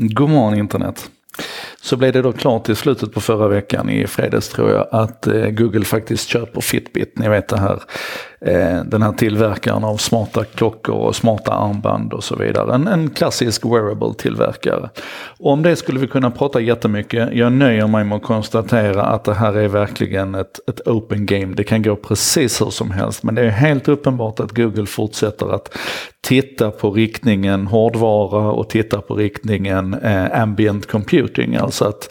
God morgon internet. Så blev det då klart i slutet på förra veckan i fredags tror jag att eh, Google faktiskt köper Fitbit. Ni vet det här Eh, den här tillverkaren av smarta klockor och smarta armband och så vidare. En, en klassisk wearable tillverkare. Och om det skulle vi kunna prata jättemycket. Jag nöjer mig med att konstatera att det här är verkligen ett, ett open game. Det kan gå precis hur som helst. Men det är helt uppenbart att Google fortsätter att titta på riktningen hårdvara och titta på riktningen eh, ambient computing. Alltså att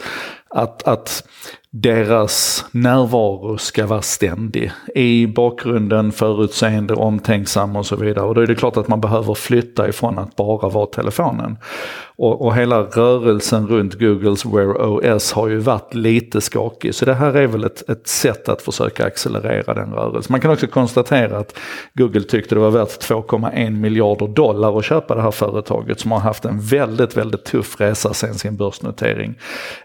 att, att deras närvaro ska vara ständig. I bakgrunden förutseende, omtänksam och så vidare. Och då är det klart att man behöver flytta ifrån att bara vara telefonen. Och, och hela rörelsen runt Googles Wear OS har ju varit lite skakig. Så det här är väl ett, ett sätt att försöka accelerera den rörelsen. Man kan också konstatera att Google tyckte det var värt 2,1 miljarder dollar att köpa det här företaget som har haft en väldigt, väldigt tuff resa sen sin börsnotering.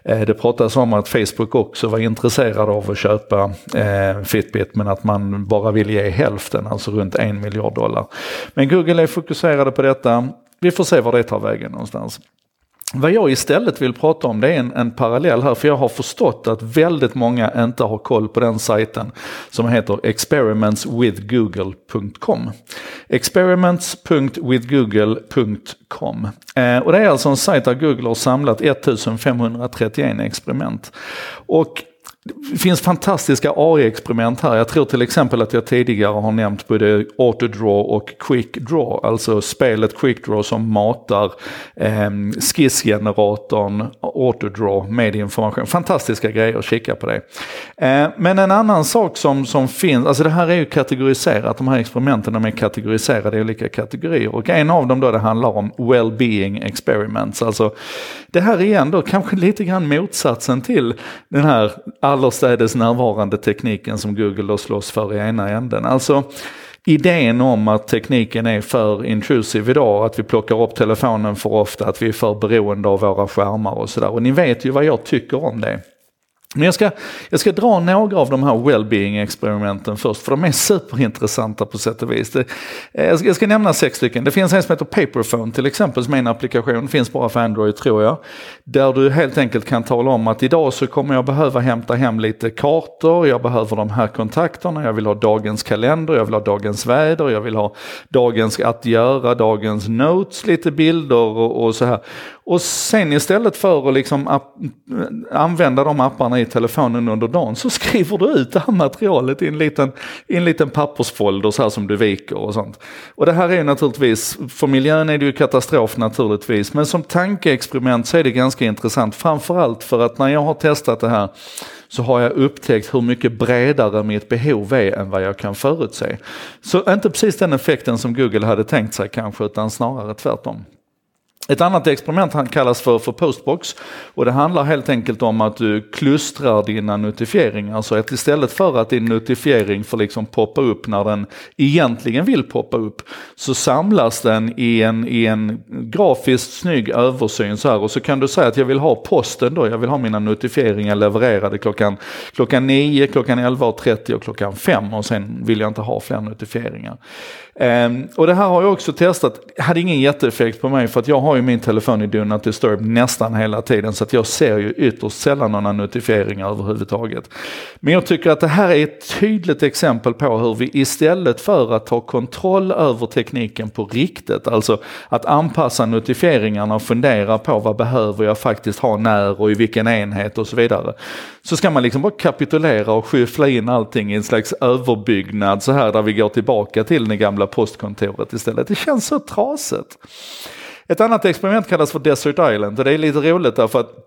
Eh, det pratas om att Facebook också var intresserad av att köpa eh, Fitbit men att man bara vill ge hälften, alltså runt en miljard dollar. Men Google är fokuserade på detta vi får se var det tar vägen någonstans. Vad jag istället vill prata om det är en, en, parallell här, för jag har förstått att väldigt många inte har koll på den sajten som heter experimentswithgoogle.com. Experiments.withgoogle.com. Eh, och det är alltså en sajt där Google har samlat 1531 experiment. Och det finns fantastiska AI-experiment här. Jag tror till exempel att jag tidigare har nämnt både AutoDraw och QuickDraw. Alltså spelet QuickDraw som matar eh, skissgeneratorn AutoDraw med information. Fantastiska grejer, kika på det. Eh, men en annan sak som, som finns, alltså det här är ju kategoriserat, de här experimenten de är kategoriserade i olika kategorier. Och en av dem då det handlar om well-being experiments. Alltså det här är ändå kanske lite grann motsatsen till den här allestädes närvarande tekniken som Google då slåss för i ena änden. Alltså idén om att tekniken är för intrusive idag, att vi plockar upp telefonen för ofta, att vi är för beroende av våra skärmar och sådär. Och ni vet ju vad jag tycker om det. Men jag ska, jag ska dra några av de här well-being-experimenten först, för de är superintressanta på sätt och vis. Det, eh, jag, ska, jag, ska, nämna sex stycken. Det finns en som heter Paperphone till exempel, som är en applikation, finns bara för Android tror jag. Där du helt enkelt kan tala om att idag så kommer jag behöva hämta hem lite kartor, jag behöver de här kontakterna, jag vill ha dagens kalender, jag vill ha dagens väder, jag vill ha dagens att göra, dagens notes, lite bilder och, och så här. Och sen istället för att liksom app, använda de apparna i telefonen under dagen så skriver du ut det här materialet i en liten, i en liten pappersfolder så här som du viker och sånt. Och det här är naturligtvis, för miljön är det ju katastrof naturligtvis, men som tankeexperiment så är det ganska intressant. Framförallt för att när jag har testat det här så har jag upptäckt hur mycket bredare mitt behov är än vad jag kan förutse. Så inte precis den effekten som Google hade tänkt sig kanske, utan snarare tvärtom. Ett annat experiment han kallas för, för postbox. Och det handlar helt enkelt om att du klustrar dina notifieringar. Så alltså att istället för att din notifiering får liksom poppa upp när den egentligen vill poppa upp så samlas den i en, i en grafiskt snygg översyn så här. Och så kan du säga att jag vill ha posten då, jag vill ha mina notifieringar levererade klockan, klockan 9, klockan 11.30 och klockan 5 och sen vill jag inte ha fler notifieringar. Um, och det här har jag också testat, hade ingen jätteeffekt på mig för att jag har ju min telefon i Do Not Disturb nästan hela tiden så att jag ser ju ytterst sällan några notifieringar överhuvudtaget. Men jag tycker att det här är ett tydligt exempel på hur vi istället för att ta kontroll över tekniken på riktigt, alltså att anpassa notifieringarna och fundera på vad behöver jag faktiskt ha när och i vilken enhet och så vidare. Så ska man liksom bara kapitulera och skyffla in allting i en slags överbyggnad så här där vi går tillbaka till det gamla postkontoret istället. Det känns så trasigt. Ett annat experiment kallas för Desert Island och det är lite roligt därför att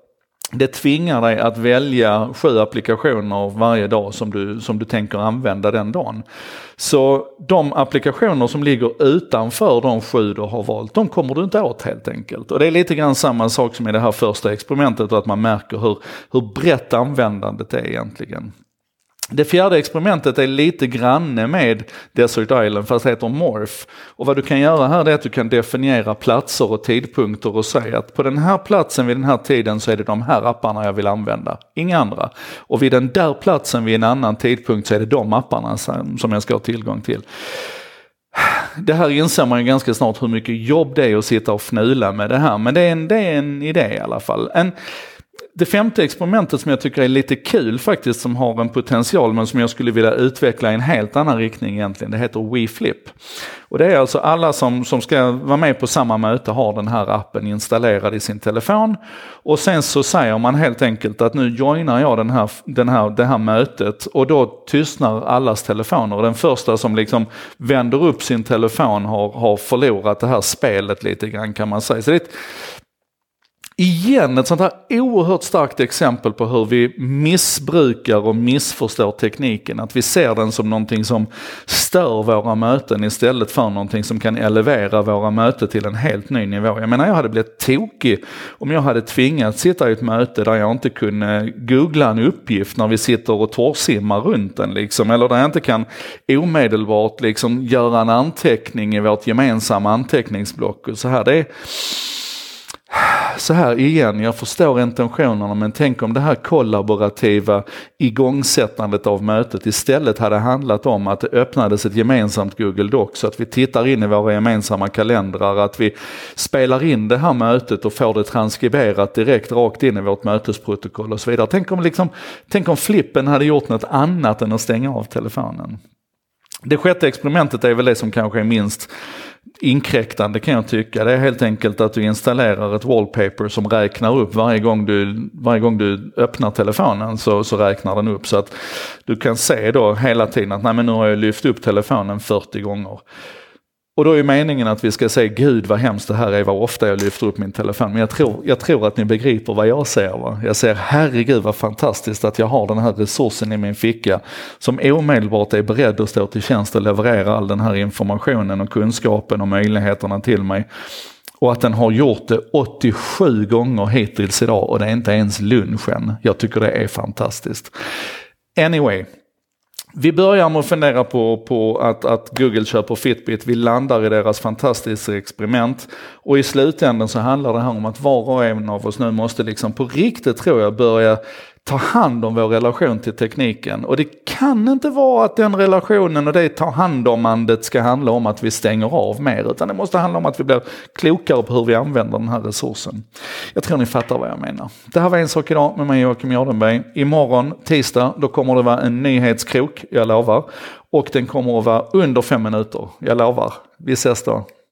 det tvingar dig att välja sju applikationer varje dag som du, som du tänker använda den dagen. Så de applikationer som ligger utanför de sju du har valt, de kommer du inte åt helt enkelt. Och det är lite grann samma sak som i det här första experimentet, att man märker hur, hur brett användandet är egentligen. Det fjärde experimentet är lite granne med Desert Island fast det heter Morph. Och vad du kan göra här är att du kan definiera platser och tidpunkter och säga att på den här platsen vid den här tiden så är det de här apparna jag vill använda, inga andra. Och vid den där platsen vid en annan tidpunkt så är det de apparna som jag ska ha tillgång till. det här inser man ju ganska snart hur mycket jobb det är att sitta och fnula med det här. Men det är en, det är en idé i alla fall. En, det femte experimentet som jag tycker är lite kul faktiskt, som har en potential men som jag skulle vilja utveckla i en helt annan riktning egentligen, det heter WeFlip. Och det är alltså alla som, som ska vara med på samma möte har den här appen installerad i sin telefon. Och sen så säger man helt enkelt att nu joinar jag den här, den här, det här mötet och då tystnar allas telefoner. Den första som liksom vänder upp sin telefon har, har förlorat det här spelet lite grann kan man säga. Så det är ett, igen ett sånt här oerhört starkt exempel på hur vi missbrukar och missförstår tekniken. Att vi ser den som någonting som stör våra möten istället för någonting som kan elevera våra möten till en helt ny nivå. Jag menar jag hade blivit tokig om jag hade tvingats sitta i ett möte där jag inte kunde googla en uppgift när vi sitter och torrsimmar runt den liksom. Eller där jag inte kan omedelbart liksom göra en anteckning i vårt gemensamma anteckningsblock. Och så här. Det är, så här igen, jag förstår intentionerna men tänk om det här kollaborativa igångsättandet av mötet istället hade handlat om att det öppnades ett gemensamt Google Docs så att vi tittar in i våra gemensamma kalendrar, att vi spelar in det här mötet och får det transkriberat direkt rakt in i vårt mötesprotokoll och så vidare. Tänk om, liksom, tänk om flippen hade gjort något annat än att stänga av telefonen. Det sjätte experimentet är väl det som kanske är minst inkräktande kan jag tycka. Det är helt enkelt att du installerar ett wallpaper som räknar upp varje gång du, varje gång du öppnar telefonen så, så räknar den upp så att du kan se då hela tiden att nej men nu har jag lyft upp telefonen 40 gånger. Och då är meningen att vi ska säga gud vad hemskt det här är, vad ofta jag lyfter upp min telefon. Men jag tror, jag tror att ni begriper vad jag ser. Va? Jag ser herregud vad fantastiskt att jag har den här resursen i min ficka som omedelbart är beredd att stå till tjänst och leverera all den här informationen och kunskapen och möjligheterna till mig. Och att den har gjort det 87 gånger hittills idag och det är inte ens lunchen. Jag tycker det är fantastiskt. Anyway, vi börjar med att fundera på, på att, att, Google köper Fitbit. Vi landar i deras fantastiska experiment. Och i slutändan så handlar det här om att var och en av oss nu måste liksom på riktigt tror jag börja ta hand om vår relation till tekniken. Och det kan inte vara att den relationen och det ta hand omandet ska handla om att vi stänger av mer. Utan det måste handla om att vi blir klokare på hur vi använder den här resursen. Jag tror ni fattar vad jag menar. Det här var en sak idag med mig Joakim Jardenberg. Imorgon, tisdag, då kommer det vara en nyhetskrok, jag lovar. Och den kommer att vara under fem minuter, jag lovar. Vi ses då.